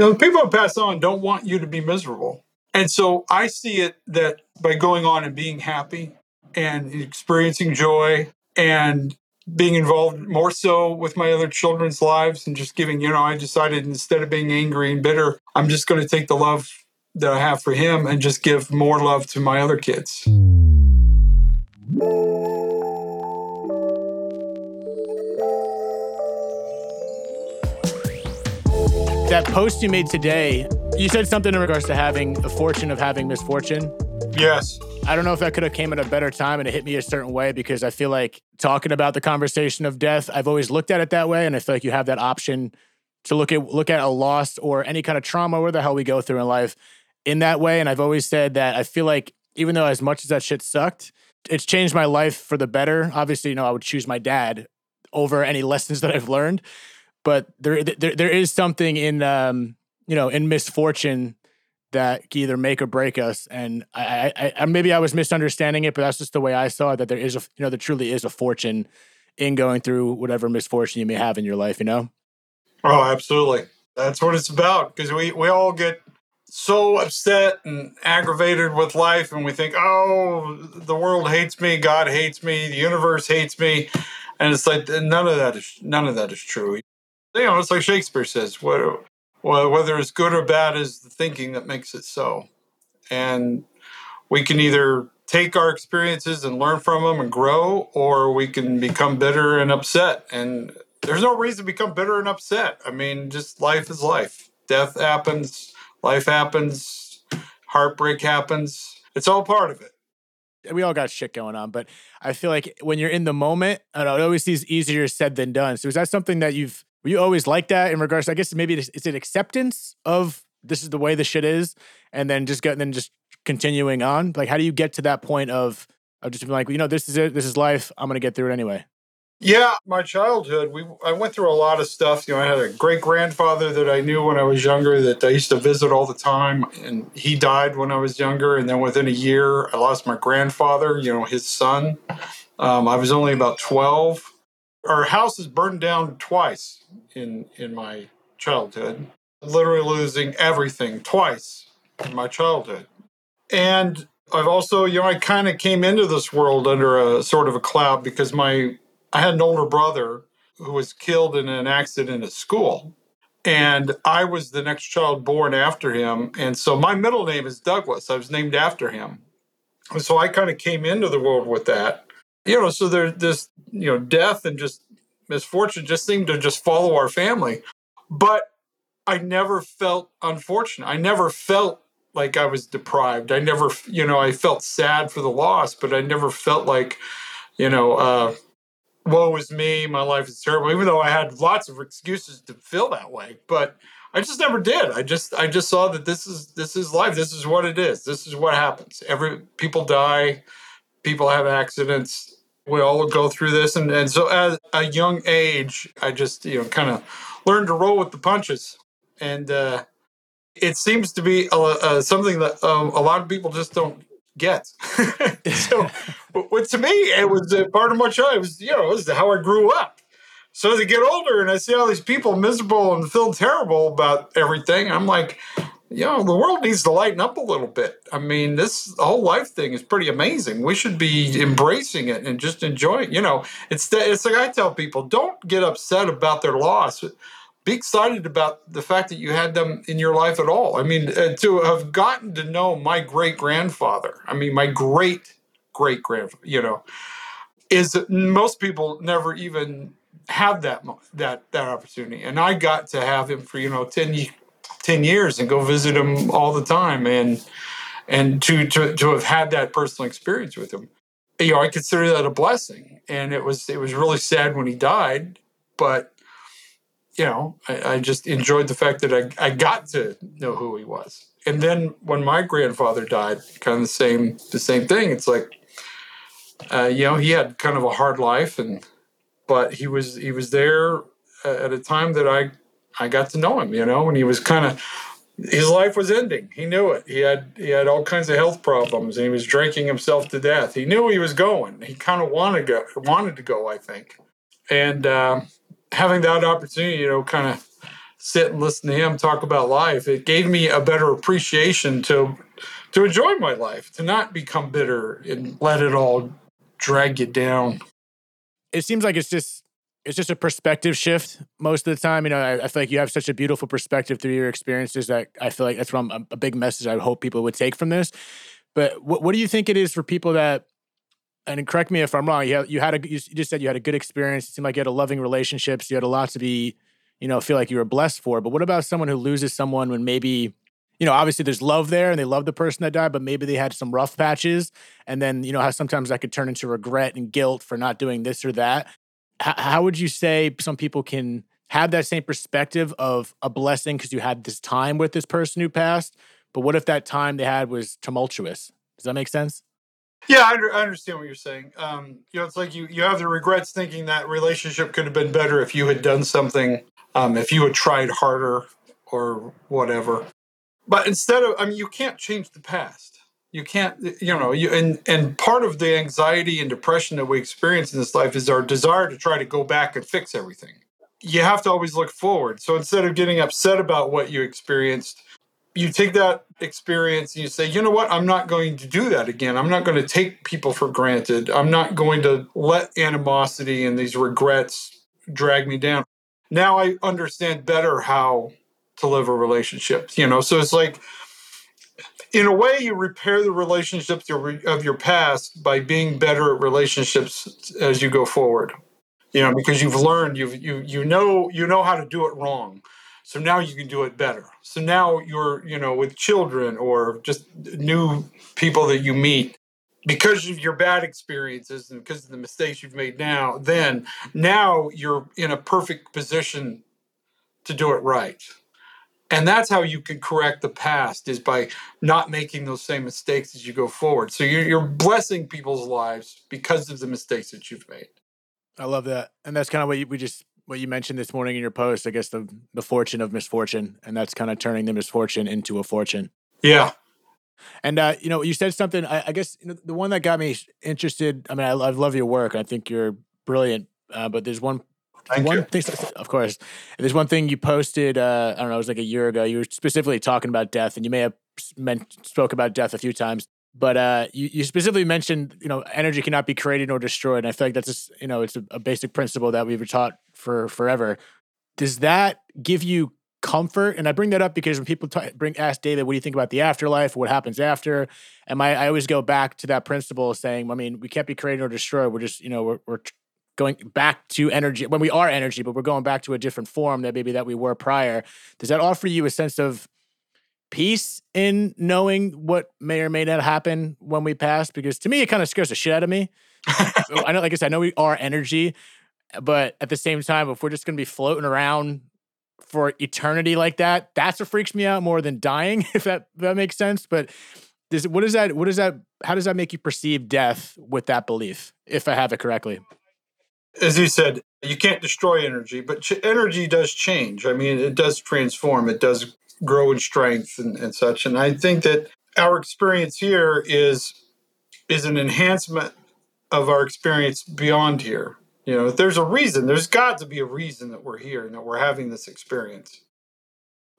You know, the people who pass on don't want you to be miserable. And so I see it that by going on and being happy and experiencing joy and being involved more so with my other children's lives and just giving, you know, I decided instead of being angry and bitter, I'm just going to take the love that I have for him and just give more love to my other kids. That post you made today, you said something in regards to having the fortune of having misfortune. Yes. I don't know if that could have came at a better time and it hit me a certain way because I feel like talking about the conversation of death, I've always looked at it that way, and I feel like you have that option to look at look at a loss or any kind of trauma, where the hell we go through in life, in that way. And I've always said that I feel like even though as much as that shit sucked, it's changed my life for the better. Obviously, you know, I would choose my dad over any lessons that I've learned, but there there, there is something in um, you know in misfortune that can either make or break us. And I, I, I, maybe I was misunderstanding it, but that's just the way I saw it. That there is a, you know, there truly is a fortune in going through whatever misfortune you may have in your life. You know. Oh, absolutely. That's what it's about. Because we we all get so upset and aggravated with life, and we think, oh, the world hates me, God hates me, the universe hates me, and it's like none of that is none of that is true. You know, it's like Shakespeare says, what well, whether it's good or bad is the thinking that makes it so. And we can either take our experiences and learn from them and grow, or we can become bitter and upset. And there's no reason to become bitter and upset. I mean, just life is life. Death happens, life happens, heartbreak happens. It's all part of it. We all got shit going on, but I feel like when you're in the moment, I know, it always seems easier said than done. So is that something that you've were you always like that in regards? To, I guess maybe it's, it's an acceptance of this is the way the shit is, and then just get then just continuing on. Like, how do you get to that point of of just being like, you know, this is it, this is life. I'm gonna get through it anyway. Yeah, my childhood, we I went through a lot of stuff. You know, I had a great grandfather that I knew when I was younger that I used to visit all the time, and he died when I was younger. And then within a year, I lost my grandfather. You know, his son. Um, I was only about twelve. Our house is burned down twice in in my childhood, literally losing everything twice in my childhood. And I've also, you know, I kind of came into this world under a sort of a cloud because my I had an older brother who was killed in an accident at school. And I was the next child born after him. And so my middle name is Douglas. I was named after him. And so I kind of came into the world with that. You know, so there's this, you know, death and just misfortune just seemed to just follow our family. But I never felt unfortunate. I never felt like I was deprived. I never, you know, I felt sad for the loss, but I never felt like, you know, uh, woe is me, my life is terrible. Even though I had lots of excuses to feel that way, but I just never did. I just, I just saw that this is this is life. This is what it is. This is what happens. Every people die, people have accidents we all go through this. And, and so at a young age i just you know kind of learned to roll with the punches. And uh, it seems to be uh, something that um, a lot of people just don't get. So but to me it was a part of my child it was you know it was how i grew up. So as i get older and i see all these people miserable and feel terrible about everything i'm like you know, the world needs to lighten up a little bit. I mean, this whole life thing is pretty amazing. We should be embracing it and just enjoying. You know, it's the, it's like I tell people: don't get upset about their loss. Be excited about the fact that you had them in your life at all. I mean, uh, to have gotten to know my great grandfather. I mean, my great great grandfather. You know, is most people never even have that that that opportunity, and I got to have him for you know ten 10 years and go visit him all the time. And and to to to have had that personal experience with him you know i consider that a blessing. And it was it was really sad when he died but you know i, I just enjoyed the fact that I, I got to know who he was. And then when my grandfather died kind of the same the same thing. It's like uh, you know he had kind of a hard life and but he was he was there at a time that i I got to know him, you know, and he was kind of his life was ending. He knew it. He had he had all kinds of health problems, and he was drinking himself to death. He knew he was going. He kind of wanted to go, wanted to go, I think, and uh, having that opportunity, you know, kind of sit and listen to him talk about life, it gave me a better appreciation to to enjoy my life, to not become bitter and let it all drag you down. It seems like it's just it's just a perspective shift most of the time. You know, I, I, feel like you have such a beautiful perspective through your experiences that I feel like that's what I'm, a big message I hope people would take from this. But what, what do you think it is for people that, and correct me if I'm wrong, you, had, you had a, you just said you had a good experience. It seemed like you had a loving relationships. You had a lot to be, you know, feel like you were blessed for. But what about someone who loses someone when maybe, you know, obviously there's love there and they love the person that died, but maybe they had some rough patches. And then, you know, how sometimes that could turn into regret and guilt for not doing this or that how would you say some people can have that same perspective of a blessing because you had this time with this person who passed? But what if that time they had was tumultuous? Does that make sense? Yeah, I, I understand what you're saying. Um, you know, it's like you you have the regrets thinking that relationship could have been better if you had done something, um, if you had tried harder or whatever. But instead of, I mean, you can't change the past you can't you know you and and part of the anxiety and depression that we experience in this life is our desire to try to go back and fix everything. You have to always look forward. So instead of getting upset about what you experienced you take that experience and you say you know what? I'm not going to do that again. I'm not going to take people for granted. I'm not going to let animosity and these regrets drag me down. Now i understand better how to live a relationship you know? So it's like in a way, you repair the relationships of your past by being better at relationships as you go forward. You know, because you've learned, you you you know you know how to do it wrong, so now you can do it better. So now you're you know with children or just new people that you meet because of your bad experiences and because of the mistakes you've made now. Then now you're in a perfect position to do it right and that's how you can correct the past is by not making those same mistakes as you go forward. So you're, you're blessing people's lives because of the mistakes that you've made. I love that. And that's kind of what you, we just what you mentioned this morning in your post i guess the the fortune of misfortune and that's kind of turning the misfortune into a fortune. Yeah. And uh, you know you said something i, I guess you know, the one that got me interested i mean i, I love your work i think you're brilliant uh, but there's one Thank one you. thing, of course. There's one thing you posted. Uh, I don't know. It was like a year ago. You were specifically talking about death, and you may have meant, spoke about death a few times. But uh, you, you specifically mentioned, you know, energy cannot be created nor destroyed. And I feel like that's just, you know, it's a, a basic principle that we've been taught for forever. Does that give you comfort? And I bring that up because when people t- bring ask David, what do you think about the afterlife? What happens after? And I, I always go back to that principle, saying, I mean, we can't be created or destroyed. We're just, you know, we're, we're going back to energy when we are energy, but we're going back to a different form that maybe that we were prior. Does that offer you a sense of peace in knowing what may or may not happen when we pass? Because to me, it kind of scares the shit out of me. I know, like I said, I know we are energy, but at the same time, if we're just going to be floating around for eternity like that, that's what freaks me out more than dying. If that if that makes sense, but. Does, what is that? What is that? How does that make you perceive death with that belief? If I have it correctly as you said, you can't destroy energy, but ch- energy does change. I mean, it does transform, it does grow in strength and, and such. And I think that our experience here is is an enhancement of our experience beyond here. You know, there's a reason, there's got to be a reason that we're here and that we're having this experience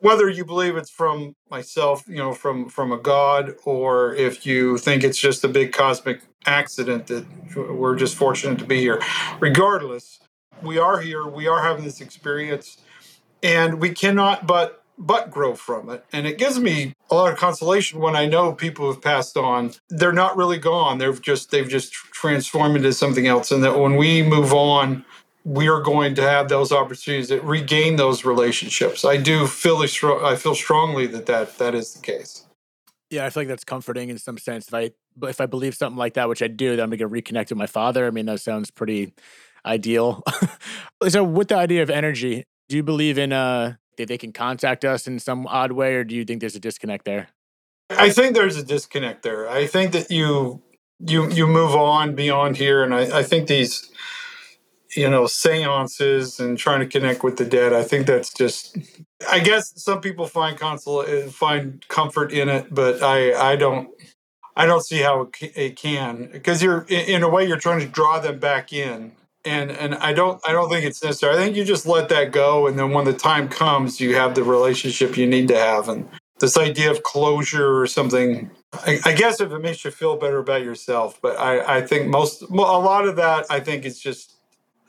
whether you believe it's from myself, you know, from from a god, or if you think it's just a big cosmic accident that we're just fortunate to be here. Regardless, we are here. We are having this experience, and we cannot but but grow from it. And it gives me a lot of consolation when I know people have passed on. They're not really gone. They've just they've just transformed into something else, and that when we move on we are going to have those opportunities to regain those relationships. I do feel I feel strongly that that that is the case. Yeah, I feel like that's comforting in some sense. If I if I believe something like that, which I do, that I'm going to reconnect with my father. I mean, that sounds pretty ideal. so, with the idea of energy, do you believe in uh that they can contact us in some odd way, or do you think there's a disconnect there? I think there's a disconnect there. I think that you you you move on beyond here, and I, I think these you know, seances and trying to connect with the dead. I think that's just. I guess some people find console uh, find comfort in it, but I I don't. I don't see how it can because you're in a way you're trying to draw them back in and and I don't I don't think it's necessary. I think you just let that go, and then when the time comes, you have the relationship you need to have. And this idea of closure or something, I, guess if it makes you feel better about yourself, but I I think most a lot of that I think is just.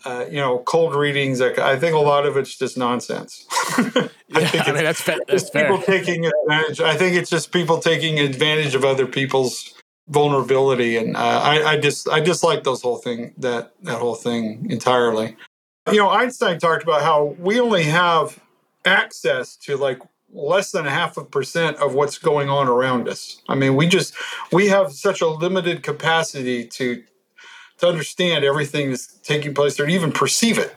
Uh, you know, cold readings. I think a lot of it's just nonsense. I yeah, think I mean, that's, fa- that's people taking advantage. I think it's just people taking advantage of other people's vulnerability, and uh, I, I just I dislike those whole thing that that whole thing entirely. You know, Einstein talked about how we only have access to like less than a half a percent of what's going on around us. I mean, we just we have such a limited capacity to to understand everything that's taking place there or even perceive it.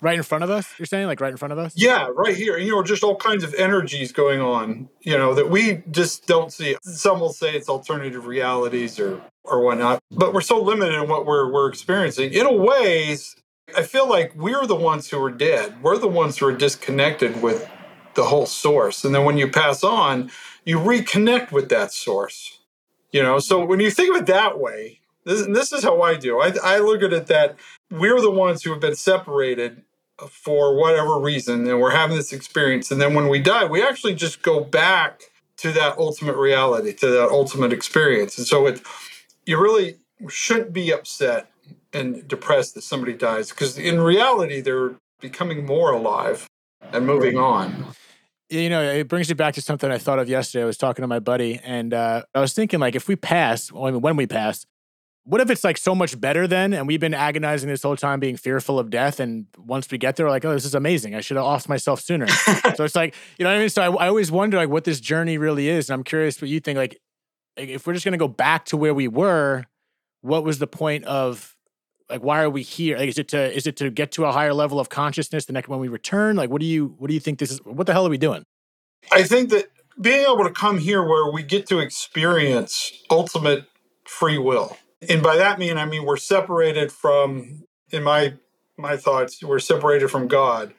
Right in front of us, you're saying, like right in front of us? Yeah, right here. You know, just all kinds of energies going on, you know, that we just don't see. Some will say it's alternative realities or or whatnot, but we're so limited in what we're we're experiencing. In a ways, I feel like we're the ones who are dead. We're the ones who are disconnected with the whole source. And then when you pass on, you reconnect with that source. You know, so when you think of it that way, this, this is how I do. I, I look at it that we're the ones who have been separated for whatever reason and we're having this experience and then when we die we actually just go back to that ultimate reality to that ultimate experience. And so it you really shouldn't be upset and depressed that somebody dies because in reality they're becoming more alive and moving on. You know it brings me back to something i thought of yesterday. I was talking to my buddy and uh, i was thinking like if we pass when we pass what if it's like so much better then and we've been agonizing this whole time being fearful of death and once we get there we're like oh this is amazing. I should have offed myself sooner. So it's like you know what i mean? So I, I, always wonder like what this journey really is and i'm curious what you think like if we're just going to go back to where we were what was the point of like why are we here? Like is it to is it to get to a higher level of consciousness the next when we return? Like what do you what do you think this is what the hell are we doing? I think that being able to come here where we get to experience ultimate free will and by that mean I mean we're separated from in my my thoughts, we're separated from God.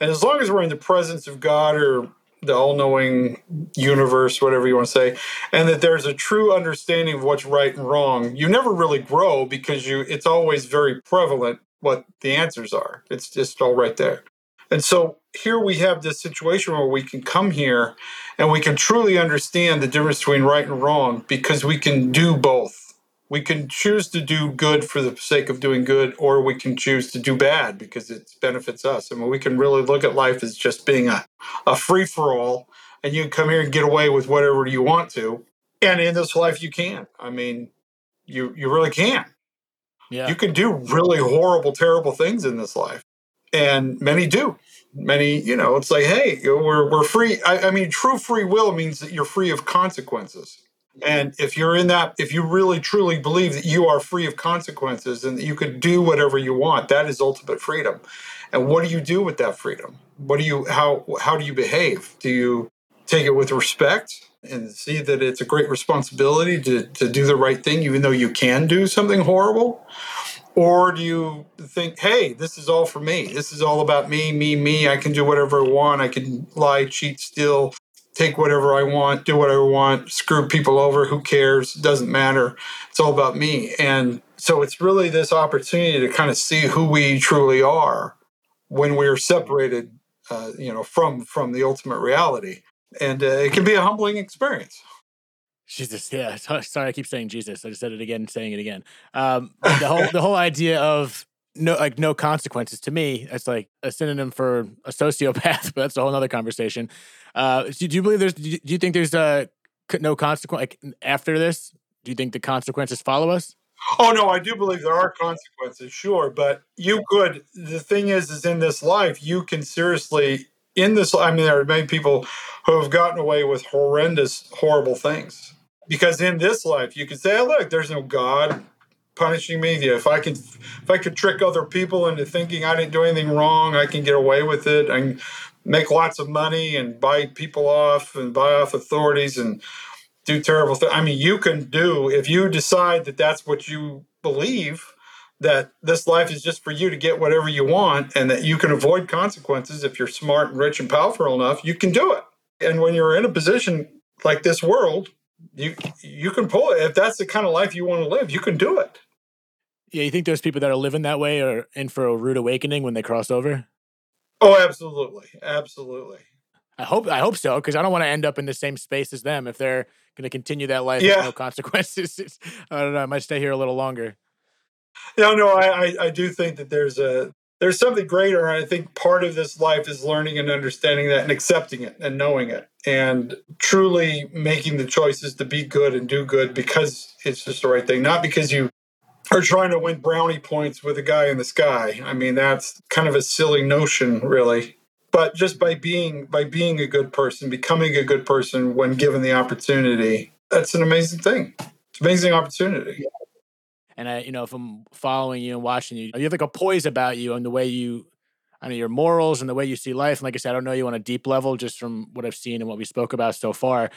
And as long as we're in the presence of God or the all-knowing universe, whatever you want to say, and that there's a true understanding of what's right and wrong, you never really grow because you it's always very prevalent what the answers are. It's just all right there. And so here we have this situation where we can come here and we can truly understand the difference between right and wrong because we can do both we can choose to do good for the sake of doing good, or we can choose to do bad because it benefits us. I mean, we can really look at life as just being a, a free for all, and you can come here and get away with whatever you want to. And in this life, you can. I mean, you you really can. Yeah. You can do really horrible, terrible things in this life, and many do. Many, you know, it's like, hey, we're we're free. I, I mean, true free will means that you're free of consequences and if you're in that, if you really truly believe that you are free of consequences and that you can do whatever you want, that is ultimate freedom. And what do you do with that freedom? What do you how how do you behave? Do you take it with respect and see that it's a great responsibility to, to do the right thing, even though you can do something horrible? Or do you think, hey, this is all for me? This is all about me, me, me. I can do whatever I want. I can lie, cheat, steal, take whatever I want, do whatever I want, screw people over, who cares? Doesn't matter. It's all about me. And so it's really this opportunity to kind of see who we truly are when we're separated, uh, you know, from from the ultimate reality. And uh, it can be a humbling experience. Jesus, yeah. Sorry, I keep saying Jesus. I just said it again, saying it again. Um, the whole the whole idea of no like no consequences to me it's like a synonym for a sociopath but that's a whole other conversation uh do, do you believe there's do you think there's a no consequence like after this do you think the consequences follow us oh no i do believe there are consequences sure but you could the thing is is in this life you can seriously in this i mean there are many people who have gotten away with horrendous horrible things because in this life you can say oh, look there's no god punishing me. If I could, if I could trick other people into thinking I didn't do anything wrong, I can get away with it. Can make lots of money and buy people off and buy off authorities and do terrible things. I mean, you can do if you decide that that's what you believe that this life is just for you to get whatever you want and that you can avoid consequences if you're smart and rich and powerful enough you can do it and when you're in a position like this world you you can pull it if that's the kind of life you want to live you can do it Yeah, you think those people that are living that way are in for a rude awakening when they cross over? Oh, absolutely, absolutely. I hope I hope so because I don't want to end up in the same space as them if they're going to continue that life Yeah. with no consequences. I don't know. I might stay here a little longer. No, no, I, I, I do think that there's a there's something greater. I think part of this life is learning and understanding that and accepting it and knowing it and truly making the choices to be good and do good because it's just the right thing, not because you are trying to win brownie points with a guy in the sky. I mean, that's kind of a silly notion, really. But just by being by being a good person, becoming a good person when given the opportunity, that's an amazing thing. It's an amazing opportunity. And I, you know, if I'm following you and watching you, you have like a poise about you and the way you, I know your morals and the way you see life. And like I said, I don't know you on a deep level just from what I've seen and what we spoke about so far.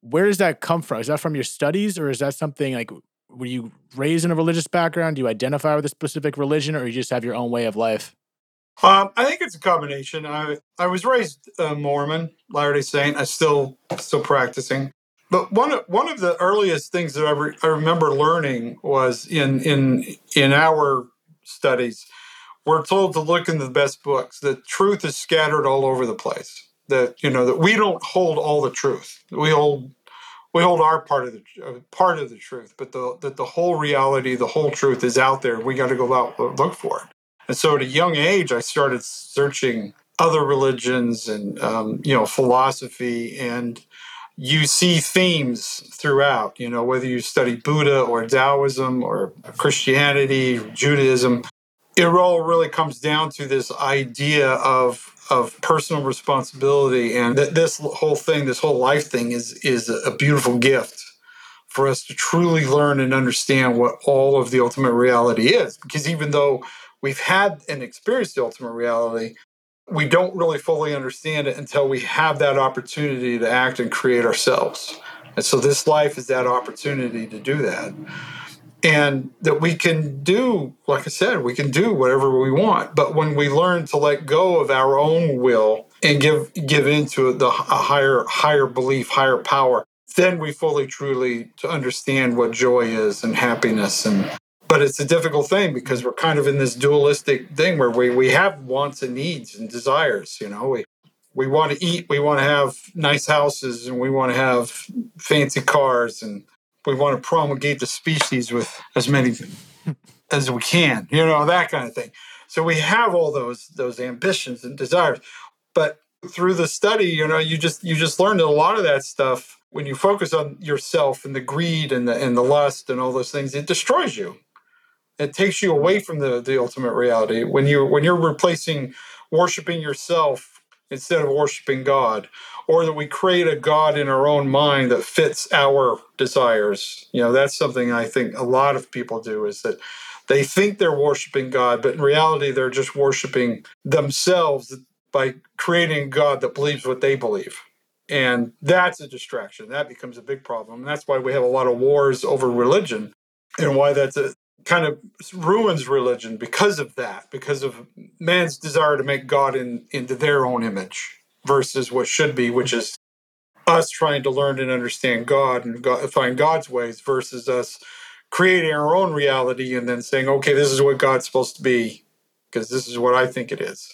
Where does that come from? Is that from your studies or is that something like, were you raised in a religious background? Do you identify with a specific religion or you just have your own way of life? Um, I think it's a combination. I I was raised uh, Mormon, Latter Day Saint. I still still practicing. But one of one of the earliest things that I, re- I remember learning was in in in our studies, we're told to look in the best books. The truth is scattered all over the place. That you know that we don't hold all the truth. We hold we hold our part of the uh, part of the truth, but the that the whole reality, the whole truth is out there. We got to go out look for it. And so at a young age, I started searching other religions and um, you know philosophy, and you see themes throughout. You know whether you study Buddha or Taoism or Christianity, Judaism, it all really comes down to this idea of of personal responsibility, and that this whole thing, this whole life thing, is is a beautiful gift for us to truly learn and understand what all of the ultimate reality is. Because even though we've had and experienced the ultimate reality, we don't really fully understand it until we have that opportunity to act and create ourselves. And so this life is that opportunity to do that. And that we can do, like I said, we can do whatever we want. But when we learn to let go of our own will and give give into the a higher higher belief, higher power, then we fully truly to understand what joy is and happiness and but it's a difficult thing because we're kind of in this dualistic thing where we, we have wants and needs and desires you know we we want to eat we want to have nice houses and we want to have fancy cars and we want to promulgate the species with as many as we can you know that kind of thing. So we have all those those ambitions and desires. But through the study you know you just you just learn that a lot of that stuff when you focus on yourself and the greed and the and the lust and all those things it destroys you. It takes you away from the the ultimate reality. When you when you're replacing worshiping yourself instead of worshiping God or that we create a god in our own mind that fits our desires. You know that's something I think a lot of people do is that they think they're worshiping God but in reality they're just worshiping themselves by creating god that believes what they believe. And that's a distraction. That becomes a big problem. And that's why we have a lot of wars over religion and why that's a kind of ruins religion because of that, because of man's desire to make God in, into their own image versus what should be, which is us trying to learn and understand God and God, find God's ways versus us creating our own reality and then saying, okay, this is what God's supposed to be because this is what I think it is.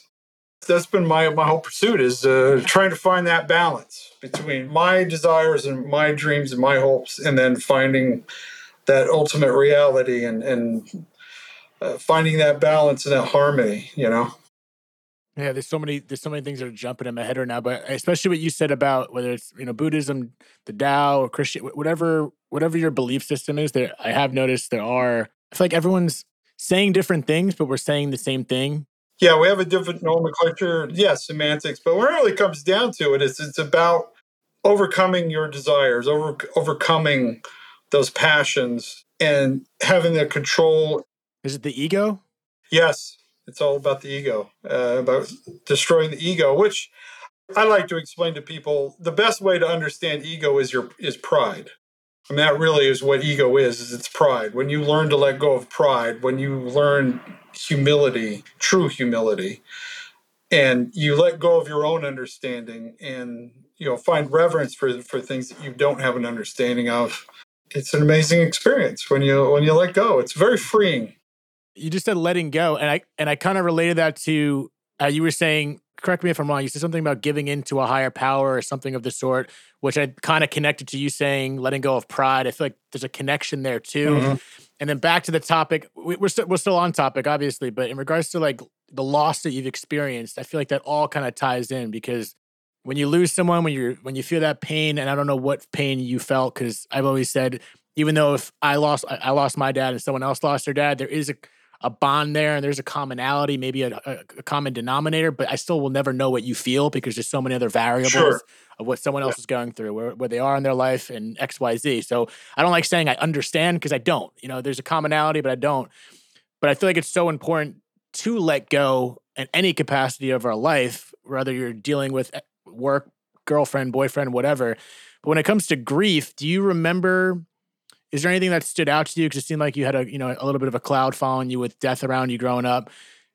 That's been my my whole pursuit is uh, trying to find that balance between my desires and my dreams and my hopes, and then finding that ultimate reality and and uh, finding that balance and that harmony you know Yeah, there's so many there's so many things that are jumping in my head right now, but especially what you said about whether it's you know Buddhism, the Tao, or Christian, whatever whatever your belief system is. There, I have noticed there are. I feel like everyone's saying different things, but we're saying the same thing. yeah we have a different nomenclature yeah semantics but when it really comes down to it, it is it's about overcoming your desires over overcoming those passions and having the control Is it the ego? yes it's all about the ego uh, about destroying the ego which i like to explain to people the best way to understand ego is your is pride And that really is what ego is, is it's pride. When you learn to let go of pride, when you learn humility, true humility, and you let go of your own understanding and you know find reverence for for things that you don't have an understanding of, it's an amazing experience when you when you let go. It's very freeing. You just said letting go, and I and I kind of related that to uh, you were saying. Correct me if I'm wrong. You said something about giving into a higher power or something of the sort, which I kind of connected to you saying letting go of pride. I feel like there's a connection there too. Mm-hmm. And then back to the topic, we, we're still we're still on topic, obviously, but in regards to like the loss that you've experienced, I feel like that all kind of ties in because when you lose someone, when you're when you feel that pain, and I don't know what pain you felt because I've always said, even though if I lost I lost my dad and someone else lost their dad, there is a a bond there and there's a commonality, maybe a, a, a, common denominator, but I still will never know what you feel because there's so many other variables sure. of what someone else yeah. is going through, where, where they are in their life and X, Y, Z. So I don't like saying I understand because I don't. You know, there's a commonality, but I don't. But I feel like it's so important to let go in any capacity of our life, whether you're dealing with eh, work, girlfriend, boyfriend, whatever. But when it comes to grief, do you remember? Is there anything that stood out to you? Because it seemed like you had a you know a little bit of a cloud following you with death around you growing up.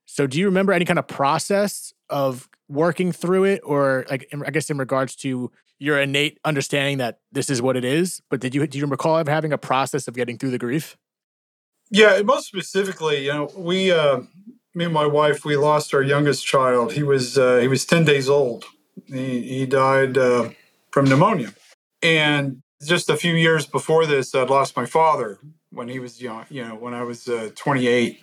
So do you remember any kind of process of working through it, or like I guess in regards to your innate understanding that this is what it is? But did you do you recall ever having a process of getting through the grief? Yeah, most specifically, you know, we uh, me and my wife we lost our youngest child. He was uh, he was ten days old he, he died uh, from pneumonia. And just a few years before this, I'd lost my father when he was young, you know, when I was uh, 28.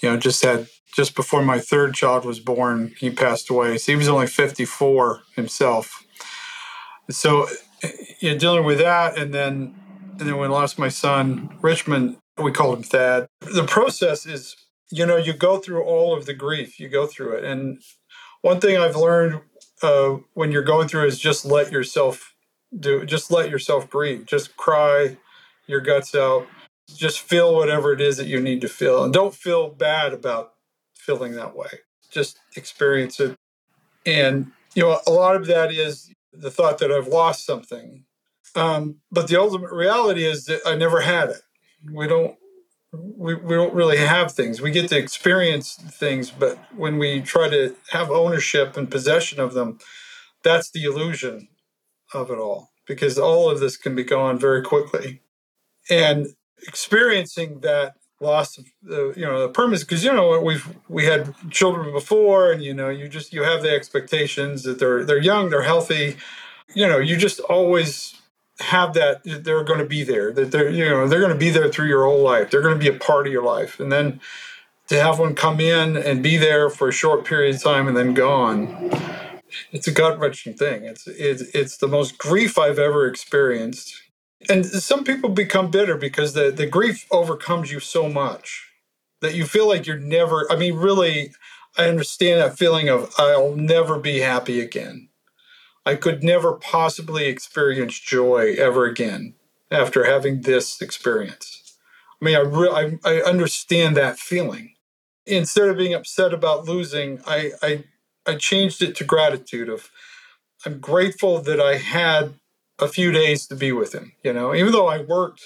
You know, just had, just before my third child was born, he passed away. So he was only 54 himself. So, you know, dealing with that, and then, and then when I lost my son, Richmond, we called him Thad. The process is, you know, you go through all of the grief, you go through it. And one thing I've learned uh, when you're going through is just let yourself do just let yourself breathe. Just cry your guts out. Just feel whatever it is that you need to feel. And don't feel bad about feeling that way. Just experience it. And you know a lot of that is the thought that i've lost something. Um, but the ultimate reality is that i never had it. We don't we, we don't really have things. We get to experience things, but when we try to have ownership and possession of them, that's the illusion of it all because all of this can be gone very quickly. And experiencing that loss of the you know the permanence because you know we've we had children before and you know you just you have the expectations that they're they're young they're healthy. You know you just always have that they're going to be there that they're you know they're going to be there through your whole life. They're going to be a part of your life. And then to have one come in and be there for a short period of time and then gone it's a gut-wrenching thing it's it's, it's the most grief i've ever experienced and some people become bitter because the, the grief overcomes you so much that you feel like you're never i mean really i understand that feeling of i'll never be happy again I could never possibly experience joy ever again after having this experience. I mean, I, re- I, I understand that feeling. Instead of being upset about losing, I, I, I changed it to gratitude of I'm grateful that I had a few days to be with him. You know, even though I worked,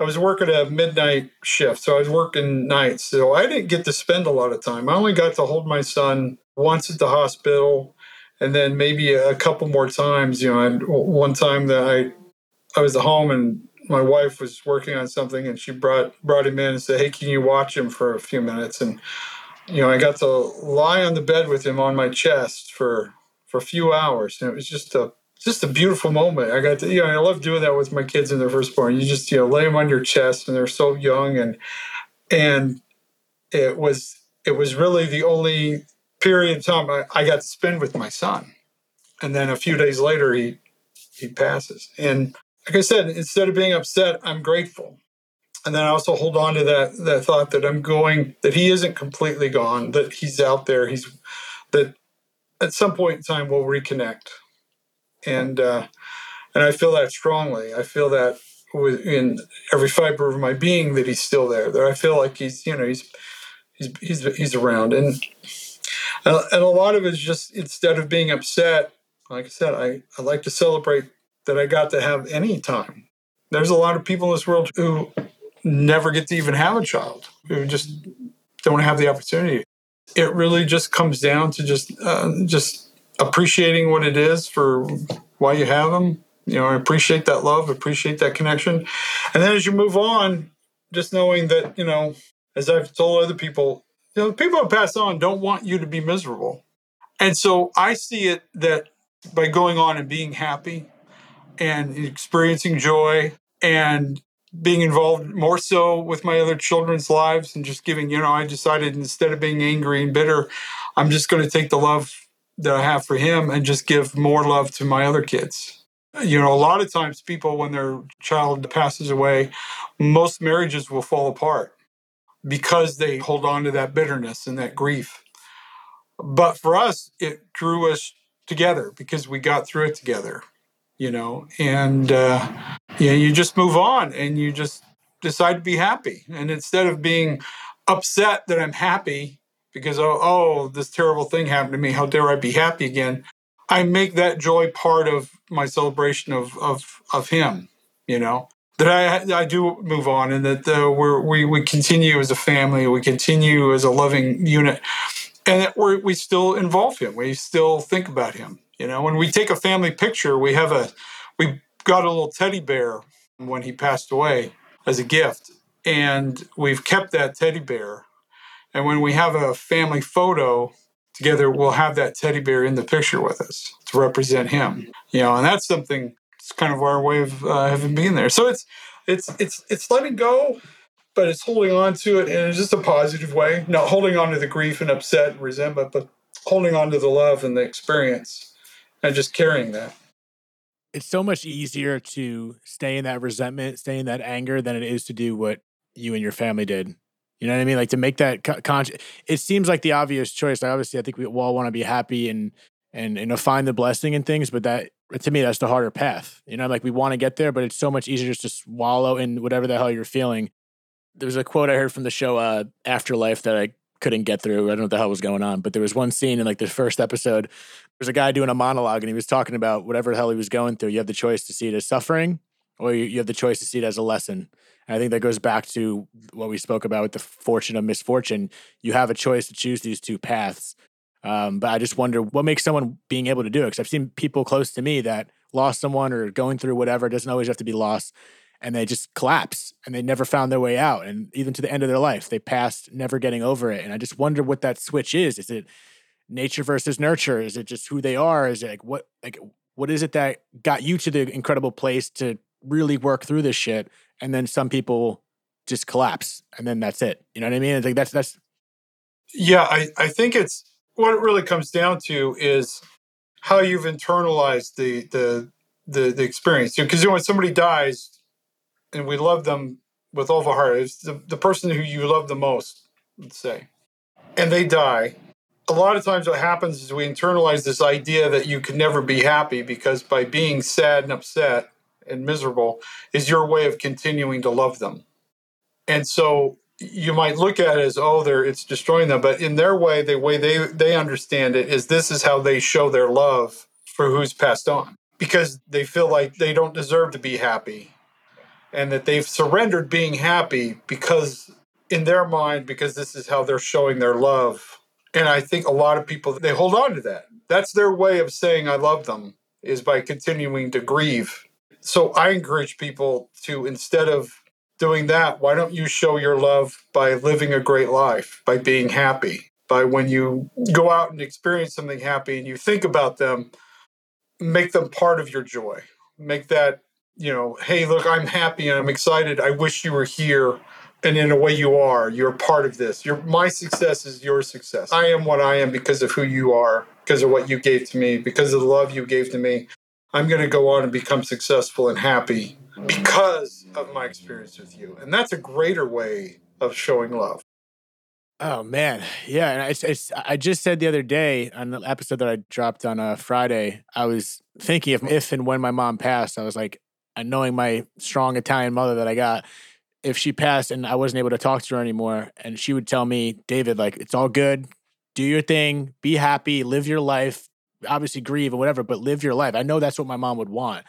I was working a midnight shift, so I was working nights, so I didn't get to spend a lot of time. I only got to hold my son once at the hospital and then maybe a couple more times. You know, one time that I I was at home and my wife was working on something, and she brought brought him in and said, "Hey, can you watch him for a few minutes?" And you know, I got to lie on the bed with him on my chest for for a few hours, and it was just a just a beautiful moment. I got to, you know, I love doing that with my kids in their firstborn. You just, you know, lay them on your chest, and they're so young, and and it was it was really the only period of time I, I got to spend with my son. And then a few days later, he he passes. And like I said, instead of being upset, I'm grateful. And then I also hold on to that that thought that I'm going, that he isn't completely gone, that he's out there. He's that at some point in time we'll reconnect. And uh, and I feel that strongly. I feel that in every fiber of my being that he's still there. That I feel like he's you know he's he's he's he's around. And and, and a lot of it is just instead of being upset, like I said, I, I like to celebrate that I got to have any time. There's a lot of people in this world who never get to even have a child, who just don't have the opportunity. It really just comes down to just uh, just appreciating what it is for why you have them. You know, appreciate that love, appreciate that connection, and then as you move on, just knowing that you know as I've told other people, you know, people who pass on don't want you to be miserable. And so I see it that by going on and being happy and experiencing joy and being involved more so with my other children's lives and just giving, you know, I decided instead of being angry and bitter, I'm just going to take the love that I have for him and just give more love to my other kids. You know, a lot of times people, when their child passes away, most marriages will fall apart because they hold on to that bitterness and that grief. But for us, it drew us together because we got through it together, you know, and uh, yeah, you just move on and you just decide to be happy. And instead of being upset that I'm happy because, oh, oh, this terrible thing happened to me, how dare I be happy again? I make that joy part of my celebration of, of, of Him, you know that I I do move on and that uh, we we continue as a family, we continue as a loving unit, and that we we still involve him, we still think about him. You know, when we take a family picture, we have a we got a little teddy bear when he passed away as a gift, and we've kept that teddy bear. And when we have a family photo together, we'll have that teddy bear in the picture with us to represent him. You know, and that's something it's kind of our way of uh, having been there. So it's it's it's it's letting go, but it's holding on to it in just a positive way. Not holding on to the grief and upset and resentment, but holding on to the love and the experience, and just carrying that. It's so much easier to stay in that resentment, stay in that anger, than it is to do what you and your family did. You know what I mean? Like to make that conscious. It seems like the obvious choice. Like obviously, I think we all want to be happy and and know find the blessing in things, but that to me that's the harder path you know like we want to get there but it's so much easier just to swallow in whatever the hell you're feeling there's a quote i heard from the show uh, afterlife that i couldn't get through i don't know what the hell was going on but there was one scene in like the first episode there's a guy doing a monologue and he was talking about whatever the hell he was going through you have the choice to see it as suffering or you have the choice to see it as a lesson and i think that goes back to what we spoke about with the fortune of misfortune you have a choice to choose these two paths um, but I just wonder what makes someone being able to do it. Because I've seen people close to me that lost someone or going through whatever. It doesn't always have to be loss, and they just collapse and they never found their way out. And even to the end of their life, they passed never getting over it. And I just wonder what that switch is. Is it nature versus nurture? Is it just who they are? Is it like what like what is it that got you to the incredible place to really work through this shit? And then some people just collapse, and then that's it. You know what I mean? It's like that's that's. Yeah, I I think it's what it really comes down to is how you've internalized the the the, the experience. Because you know, when somebody dies, and we love them with all of our heart, it's the, the person who you love the most, let's say, and they die. A lot of times, what happens is we internalize this idea that you can never be happy because by being sad and upset and miserable is your way of continuing to love them. And so you might look at it as oh they're it's destroying them. But in their way the way they they understand it is this is how they show their love for who's passed on. Because they feel like they don't deserve to be happy and that they've surrendered being happy because in their mind because this is how they're showing their love. And i think a lot of people they hold on to that. That's their way of saying i love them is by continuing to grieve. So i encourage people to instead of doing that, why don't you show your love by living a great life, by being happy, by when you go out and experience something happy and you think about them, make them part of your joy. Make that, you know, hey, look, I'm happy and I'm excited. I wish you were here. And in a way, you are. You're part of this. Your my success is your success. I am what I am because of who you are, because of what you gave to me, because of the love you gave to me. I'm going to go on and become successful and happy because of my experience with you. And that's a greater way of showing love. Oh man, yeah, and it's, it's, I just said the other day on the episode that I dropped on a uh, Friday, I was thinking if if and when my mom passed, I was like, knowing my strong Italian mother that I got, if she passed and I wasn't able to talk to her anymore, and she would tell me, David, like it's all good, do your thing, be happy, live your life, obviously grieve or whatever, but live your life. I know that's what my mom would want.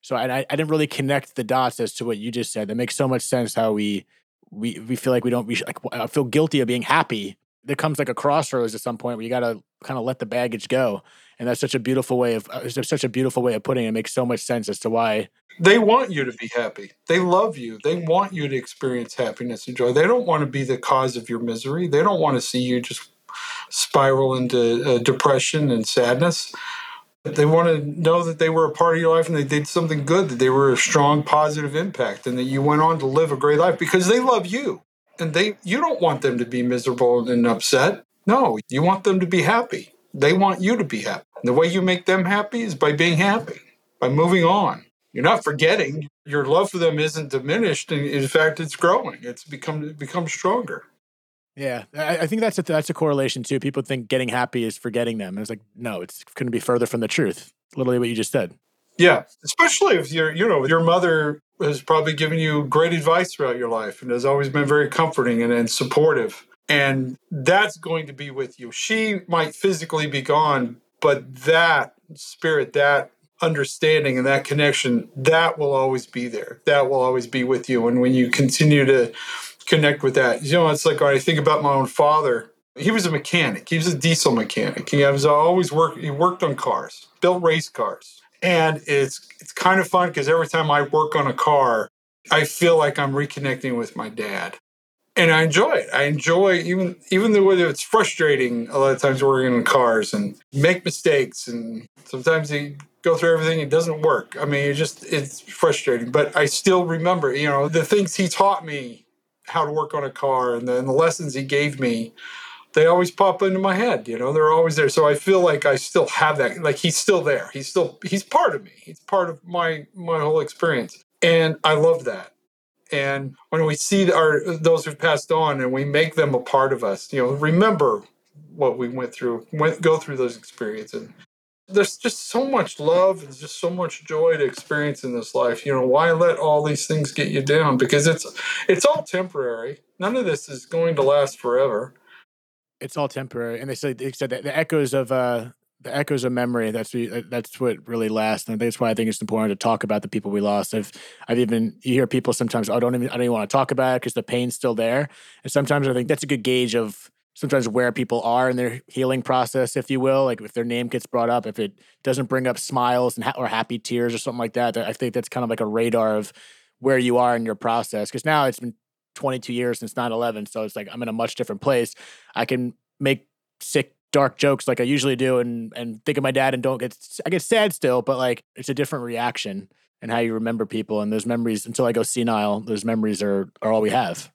So I, I didn't really connect the dots as to what you just said. That makes so much sense. How we we we feel like we don't we like I feel guilty of being happy. There comes like a crossroads at some point where you got to kind of let the baggage go, and that's such a beautiful way of uh, such a beautiful way of putting it. it. Makes so much sense as to why They want you to be happy. They love you. They want you to experience happiness and joy. They don't want to be the cause of your misery. They don't want to see you just spiral into uh, depression and sadness. They want to know that they were a part of your life and they did something good, that they were a strong positive impact, and that you went on to live a great life because they love you. And they you don't want them to be miserable and upset. No, you want them to be happy. They want you to be happy. And the way you make them happy is by being happy, by moving on. You're not forgetting. Your love for them isn't diminished. And in fact, it's growing. It's become it becomes stronger. Yeah, I, I think that's a that's a correlation too. People think getting happy is forgetting them, and it's like no, it's going to be further from the truth. Literally, what you just said. Yeah, especially if you're, you know, your mother has probably given you great advice throughout your life and has always been very comforting and, and supportive. And that's going to be with you. She might physically be gone, but that spirit, that understanding and that connection, that will always be there. That will always be with you. And when you continue to connect with that. You know, it's like I think about my own father. He was a mechanic. He was a diesel mechanic. He was always work. He worked on cars, built race cars, and it's it's kind of fun because every time I work on a car, I feel like I'm reconnecting with my dad, and I enjoy it. I enjoy even even though it's frustrating a lot of times working on cars and make mistakes, and sometimes you go through everything it doesn't work. I mean, it just it's frustrating, but I still remember, you know, the things he taught me how to work on a car and the, and the lessons he gave me they always pop into my head you know they're always there. So i feel like i still have that like he's still there. He's still he's part of me. He's part of my my whole experience. And i love that and when we see our those who've passed on and we make them a part of us you know remember what we went through went go through those experiences there's just so much love and just so much joy to experience in this life. You know, why let all these things get you down? Because it's it's all temporary. None of this is going to last forever. It's all temporary, and they said they said that the echoes of uh, the echoes of memory. That's uh, that's what really lasts, and that's why I think it's important to talk about the people we lost. I've I've even you hear people sometimes, oh, I don't even I don't even want to talk about it because the pain's still there, and sometimes I think that's a good gauge of sometimes where people are in their healing process, if you will. Like if their name gets brought up, if it doesn't bring up smiles and ha- or happy tears or something like that, I think that's kind of like a radar of where you are in your process. Because now it's been 22 years since 9 11. So it's like I'm in a much different place. I can make sick, dark jokes like I usually do and, and think of my dad and don't get, I get sad still, but like it's a different reaction and how you remember people. And those memories, until I go senile, those memories are, are all we have.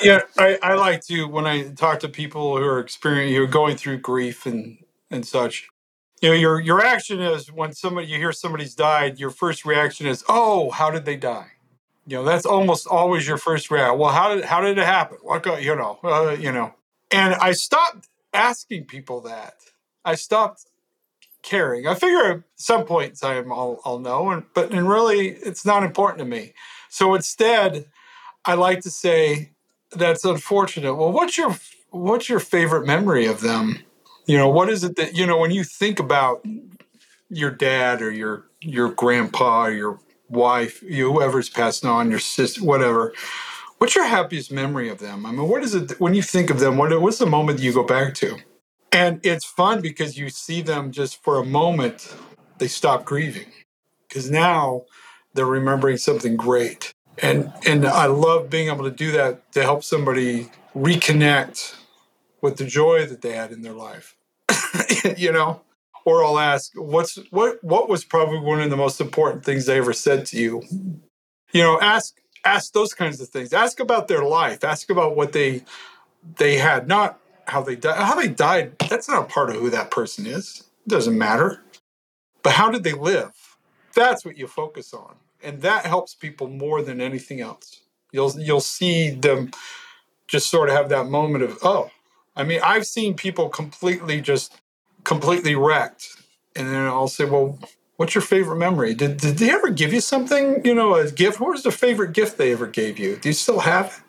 Yeah, I, I like to when I talk to people who are experiencing, who are going through grief and and such. You know, your your action is when somebody you hear somebody's died. Your first reaction is, "Oh, how did they die?" You know, that's almost always your first reaction. Well, how did how did it happen? What got you know? Uh, you know, and I stopped asking people that. I stopped caring. I figure at some point in time I'll, I'll know, and but and really it's not important to me. So instead, I like to say, that's unfortunate. Well, what's your what's your favorite memory of them? You know, what is it that you know when you think about your dad or your your grandpa or your wife, you, whoever's passing on, your sister, whatever. What's your happiest memory of them? I mean, what is it when you think of them? What, what's the moment you go back to? And it's fun because you see them just for a moment, they stop grieving because now they're remembering something great and and I love being able to do that to help somebody reconnect with the joy that they had in their life. you know, or I'll ask, what's what what was probably one of the most important things they ever said to you? You know, ask ask those kinds of things. Ask about their life. Ask about what they they had, not how they died. How they died, that's not part of who that person is. It doesn't matter. But how did they live? That's what you focus on and that helps people more than anything else. You'll you'll see them just sort of have that moment of oh, I mean, I've seen people completely just completely wrecked, and then I'll say, well, what's your favorite memory? Did did they ever give you something? You know, a gift. What was the favorite gift they ever gave you? Do you still have it?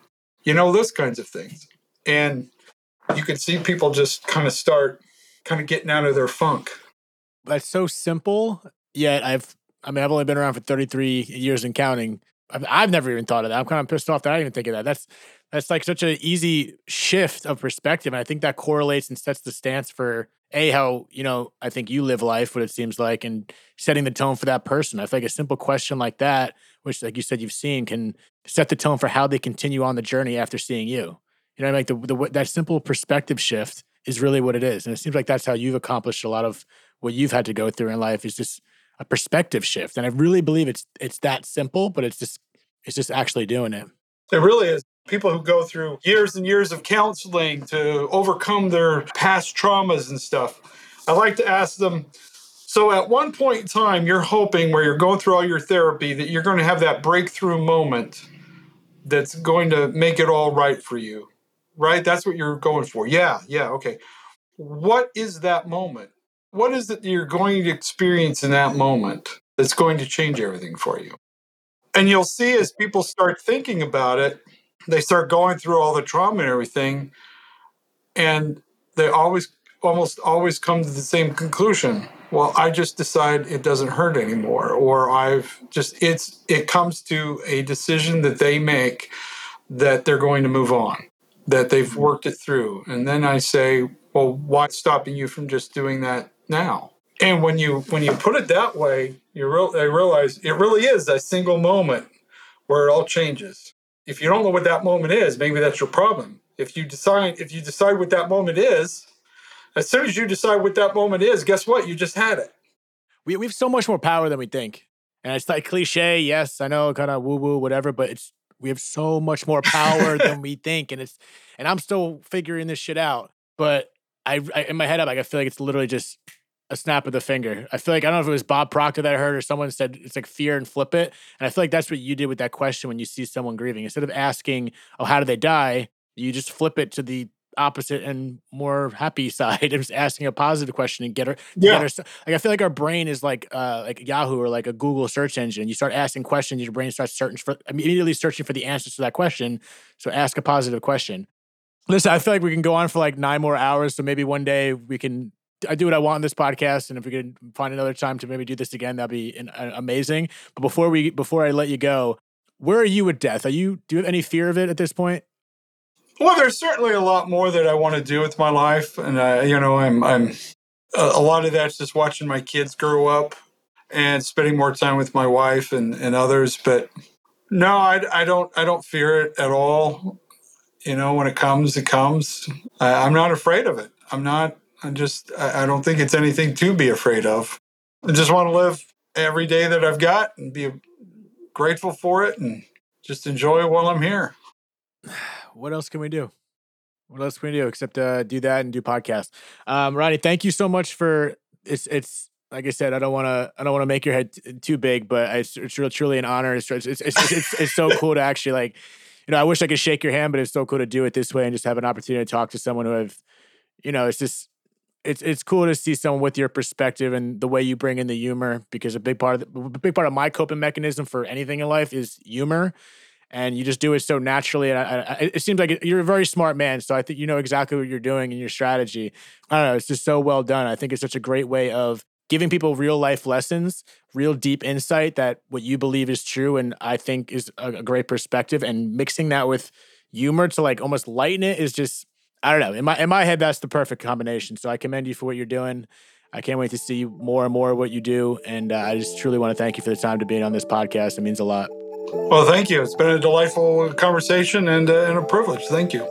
You know, those kinds of things, and you can see people just kind of start kind of getting out of their funk. That's so simple. Yet I've I mean, I've only been around for 33 years and counting. I've, I've never even thought of that. I'm kind of pissed off that I didn't even think of that. That's that's like such an easy shift of perspective, and I think that correlates and sets the stance for a how you know I think you live life, what it seems like, and setting the tone for that person. I feel like a simple question like that, which like you said you've seen, can set the tone for how they continue on the journey after seeing you. You know, like the, the that simple perspective shift is really what it is, and it seems like that's how you've accomplished a lot of what you've had to go through in life. Is just a perspective shift, and I really believe it's it's that simple, but it's just it's just actually doing it. It really is people who go through years and years of counseling to overcome their past traumas and stuff. I like to ask them so, at one point in time, you're hoping where you're going through all your therapy that you're going to have that breakthrough moment that's going to make it all right for you, right? That's what you're going for. Yeah, yeah, okay. What is that moment? What is it that you're going to experience in that moment that's going to change everything for you? And you'll see as people start thinking about it, they start going through all the trauma and everything, and they always almost always come to the same conclusion. Well, I just decide it doesn't hurt anymore, or I've just it's it comes to a decision that they make that they're going to move on, that they've mm-hmm. worked it through. And then I say, well, why stopping you from just doing that now? And when you when you put it that way, you I realize it really is a single moment where it all changes if you don't know what that moment is, maybe that's your problem. If you decide if you decide what that moment is, as soon as you decide what that moment is, guess what? You just had it. We we have so much more power than we think. And it's like cliche, yes, I know, kind of woo woo, whatever, but it's we have so much more power than we think. And it's and I'm still figuring this shit out. But I, I in my head, I'm like, I feel like it's literally just a snap of the finger. I feel like I don't know if it was Bob Proctor that I heard or someone said it's like fear and flip it. And I feel like that's what you did with that question when you see someone grieving. Instead of asking, "Oh, how did they die?" you just flip it to the opposite and more happy side and just asking a positive question and get her yeah. Get her, like I feel like our brain is like uh like Yahoo or like a Google search engine. You start asking questions, your brain starts searching for immediately searching for the answers to that question. So ask a positive question. Listen, I feel like we can go on for like nine more hours. So maybe one day we can I do what I want in this podcast, and if we could find another time to maybe do this again, that'd be an, uh, amazing. But before we before I let you go, where are you with death? Are you do you have any fear of it at this point? Well, there's certainly a lot more that I want to do with my life, and uh, you know, I'm I'm a lot of that's just watching my kids grow up and spending more time with my wife and, and others. But no, I, I don't I don't fear it at all. You know, when it comes, it comes. I, I'm not afraid of it. I'm not I just I don't think it's anything to be afraid of. I just want to live every day that I've got and be grateful for it and just enjoy it while I'm here. What else can we do? What else can we do except uh, do that and do podcasts? Um, Rodney, thank you so much for it's it's like I said, I don't want to I don't want to make your head t- too big, but it's, it's really, truly an honor. It's it's, it's it's, it's it's so cool to actually like you know I wish I could shake your hand, but it's so cool to do it this way and just have an opportunity to talk to someone who I've you know it's just it's it's cool to see someone with your perspective and the way you bring in the humor because a big part of the, big part of my coping mechanism for anything in life is humor and you just do it so naturally and I, I, it seems like you're a very smart man so i think you know exactly what you're doing and your strategy. I don't know it's just so well done. I think it's such a great way of giving people real life lessons real deep insight that what you believe is true and i think is a, a great perspective and mixing that with humor to like almost lighten it is just I don't know. In my in my head, that's the perfect combination. So I commend you for what you're doing. I can't wait to see more and more of what you do. And uh, I just truly want to thank you for the time to being on this podcast. It means a lot. Well, thank you. It's been a delightful conversation and, uh, and a privilege. Thank you.